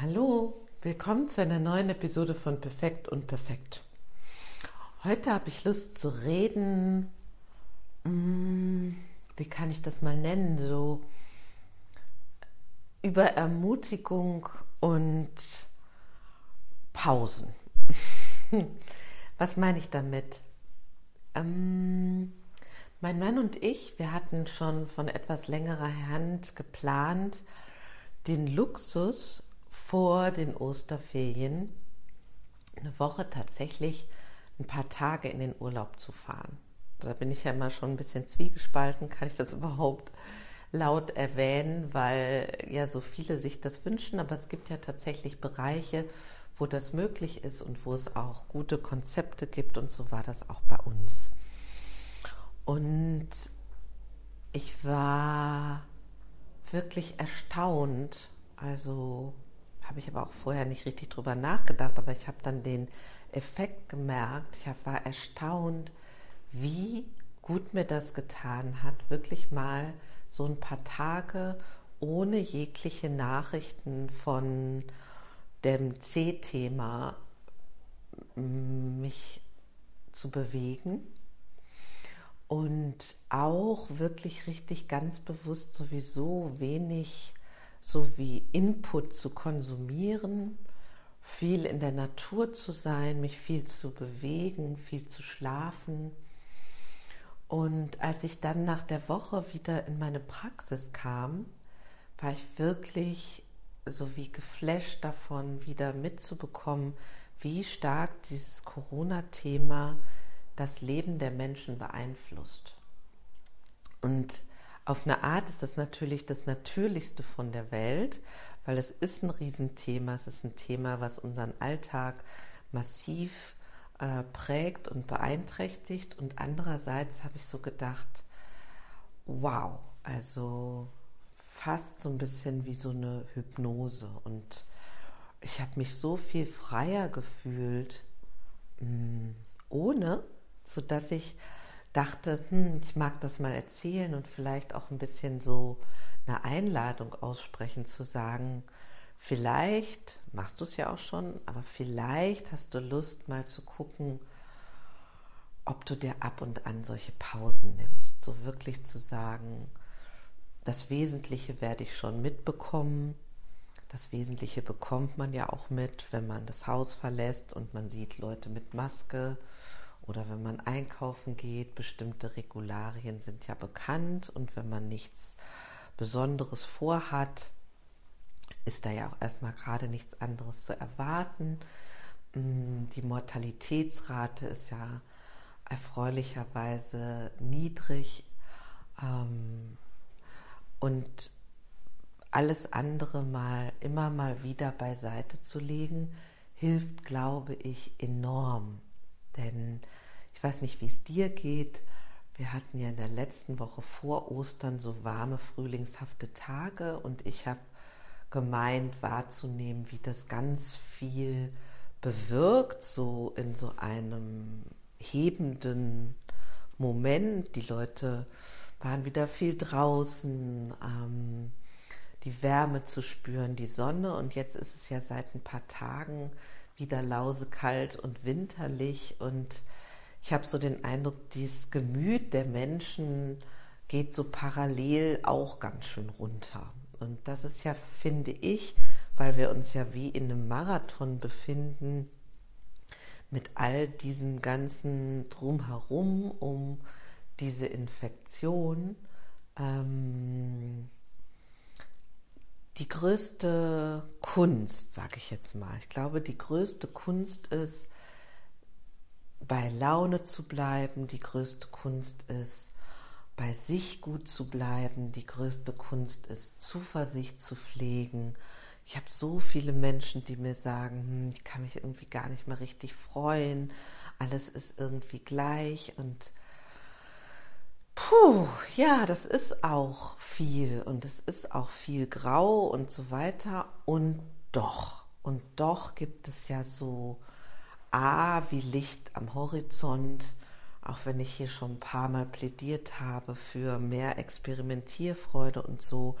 Hallo, willkommen zu einer neuen Episode von Perfekt und Perfekt. Heute habe ich Lust zu reden, hm, wie kann ich das mal nennen, so über Ermutigung und Pausen. Was meine ich damit? Ähm, mein Mann und ich, wir hatten schon von etwas längerer Hand geplant, den Luxus vor den Osterferien eine Woche tatsächlich ein paar Tage in den Urlaub zu fahren. Da bin ich ja immer schon ein bisschen zwiegespalten, kann ich das überhaupt laut erwähnen, weil ja so viele sich das wünschen, aber es gibt ja tatsächlich Bereiche, wo das möglich ist und wo es auch gute Konzepte gibt und so war das auch bei uns. Und ich war wirklich erstaunt, also habe ich aber auch vorher nicht richtig drüber nachgedacht, aber ich habe dann den Effekt gemerkt. Ich war erstaunt, wie gut mir das getan hat, wirklich mal so ein paar Tage ohne jegliche Nachrichten von dem C-Thema mich zu bewegen und auch wirklich richtig ganz bewusst sowieso wenig sowie Input zu konsumieren, viel in der Natur zu sein, mich viel zu bewegen, viel zu schlafen. Und als ich dann nach der Woche wieder in meine Praxis kam, war ich wirklich so wie geflasht davon, wieder mitzubekommen, wie stark dieses Corona-Thema das Leben der Menschen beeinflusst. Und auf eine Art ist das natürlich das Natürlichste von der Welt, weil es ist ein Riesenthema, es ist ein Thema, was unseren Alltag massiv äh, prägt und beeinträchtigt. Und andererseits habe ich so gedacht, wow, also fast so ein bisschen wie so eine Hypnose. Und ich habe mich so viel freier gefühlt, mh, mm, ohne, sodass ich dachte, hm, ich mag das mal erzählen und vielleicht auch ein bisschen so eine Einladung aussprechen, zu sagen, vielleicht machst du es ja auch schon, aber vielleicht hast du Lust mal zu gucken, ob du dir ab und an solche Pausen nimmst, so wirklich zu sagen, das Wesentliche werde ich schon mitbekommen. Das Wesentliche bekommt man ja auch mit, wenn man das Haus verlässt und man sieht Leute mit Maske oder wenn man einkaufen geht, bestimmte Regularien sind ja bekannt und wenn man nichts Besonderes vorhat, ist da ja auch erstmal gerade nichts anderes zu erwarten. Mm, die Mortalitätsrate ist ja erfreulicherweise niedrig ähm, und alles andere mal immer mal wieder beiseite zu legen, hilft, glaube ich, enorm. Denn ich weiß nicht, wie es dir geht. Wir hatten ja in der letzten Woche vor Ostern so warme, frühlingshafte Tage und ich habe gemeint wahrzunehmen, wie das ganz viel bewirkt, so in so einem hebenden Moment. Die Leute waren wieder viel draußen, ähm, die Wärme zu spüren, die Sonne. Und jetzt ist es ja seit ein paar Tagen wieder lausekalt und winterlich und ich habe so den Eindruck, dieses Gemüt der Menschen geht so parallel auch ganz schön runter. Und das ist ja, finde ich, weil wir uns ja wie in einem Marathon befinden, mit all diesen ganzen Drumherum um diese Infektion, ähm, die größte Kunst, sage ich jetzt mal. Ich glaube, die größte Kunst ist, bei Laune zu bleiben, die größte Kunst ist, bei sich gut zu bleiben, die größte Kunst ist, Zuversicht zu pflegen. Ich habe so viele Menschen, die mir sagen, hm, ich kann mich irgendwie gar nicht mehr richtig freuen, alles ist irgendwie gleich und puh, ja, das ist auch viel und es ist auch viel grau und so weiter und doch, und doch gibt es ja so A wie Licht am Horizont, auch wenn ich hier schon ein paar Mal plädiert habe für mehr Experimentierfreude und so,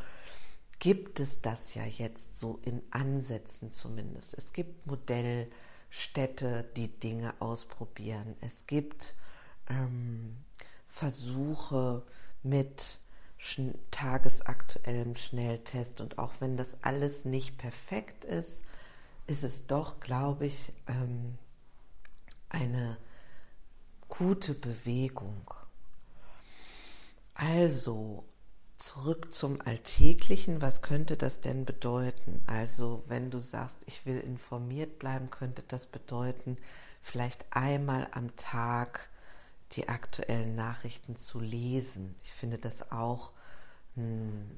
gibt es das ja jetzt so in Ansätzen zumindest. Es gibt Modellstädte, die Dinge ausprobieren. Es gibt ähm, Versuche mit tagesaktuellem Schnelltest. Und auch wenn das alles nicht perfekt ist, ist es doch, glaube ich, ähm, eine gute Bewegung. Also zurück zum Alltäglichen. Was könnte das denn bedeuten? Also wenn du sagst, ich will informiert bleiben, könnte das bedeuten, vielleicht einmal am Tag die aktuellen Nachrichten zu lesen. Ich finde das auch ein,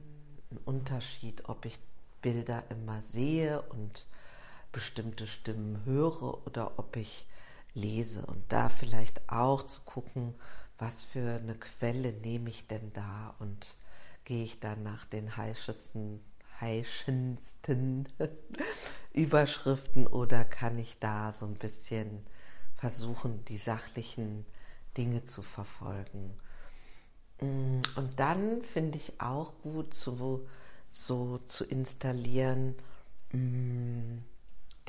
Unterschied, ob ich Bilder immer sehe und bestimmte Stimmen höre oder ob ich lese und da vielleicht auch zu gucken, was für eine Quelle nehme ich denn da und gehe ich dann nach den heischesten, heischendsten Überschriften oder kann ich da so ein bisschen versuchen, die sachlichen Dinge zu verfolgen. Mm, und dann finde ich auch gut, so, so zu installieren, mm,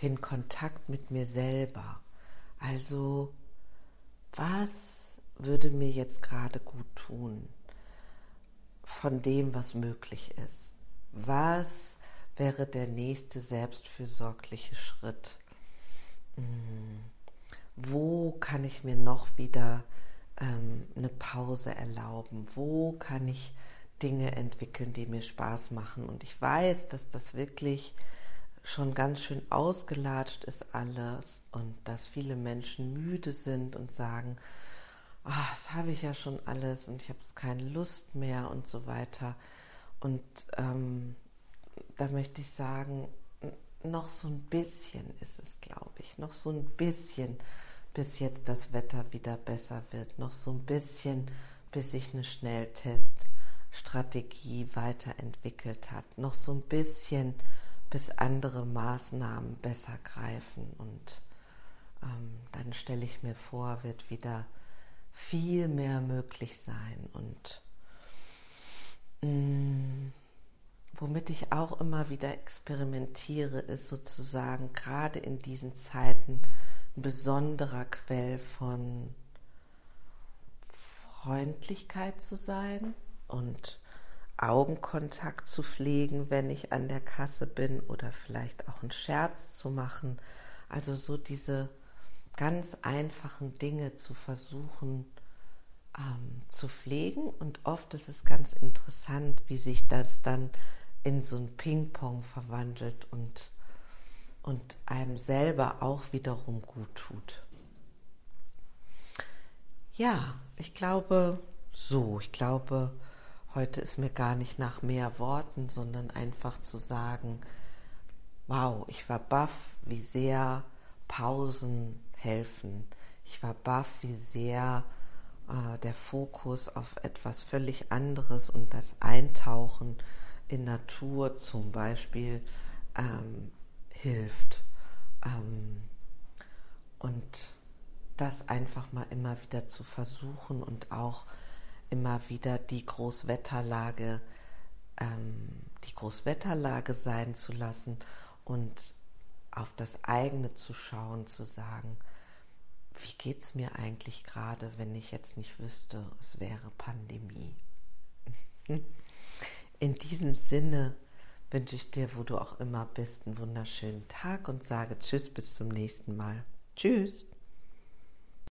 den Kontakt mit mir selber. Also, was würde mir jetzt gerade gut tun von dem, was möglich ist? Was wäre der nächste selbstfürsorgliche Schritt? Mm, wo kann ich mir noch wieder ähm, eine Pause erlauben? Wo kann ich Dinge entwickeln, die mir Spaß machen? Und ich weiß, dass das wirklich schon ganz schön ausgelatscht ist alles und dass viele Menschen müde sind und sagen, oh, das habe ich ja schon alles und ich habe jetzt keine Lust mehr und so weiter. Und ähm, da möchte ich sagen, noch so ein bisschen ist es, glaube ich, noch so ein bisschen, bis jetzt das Wetter wieder besser wird, noch so ein bisschen, bis sich eine Schnellteststrategie weiterentwickelt hat, noch so ein bisschen, bis andere Maßnahmen besser greifen. Und ähm, dann stelle ich mir vor, wird wieder viel mehr möglich sein. Und mh, mm, womit ich auch immer wieder experimentiere, ist sozusagen gerade in diesen Zeiten ein besonderer Quell von Freundlichkeit zu sein und Augenkontakt zu pflegen, wenn ich an der Kasse bin oder vielleicht auch einen Scherz zu machen. Also so diese ganz einfachen Dinge zu versuchen ähm, zu pflegen. Und oft ist es ganz interessant, wie sich das dann in so ein Ping-Pong verwandelt und, und einem selber auch wiederum gut tut. Ja, ich glaube so, ich glaube, Heute ist mir gar nicht nach mehr Worten, sondern einfach zu sagen, wow, ich war baff, wie sehr Pausen helfen. Ich war baff, wie sehr äh, der Fokus auf etwas völlig anderes und das Eintauchen in Natur zum Beispiel ähm, hilft. Ähm, und das einfach mal immer wieder zu versuchen und auch immer wieder die Großwetterlage, ähm, die Großwetterlage sein zu lassen und auf das eigene zu schauen, zu sagen, wie geht es mir eigentlich gerade, wenn ich jetzt nicht wüsste, es wäre Pandemie. In diesem Sinne wünsche ich dir, wo du auch immer bist, einen wunderschönen Tag und sage Tschüss bis zum nächsten Mal. Tschüss.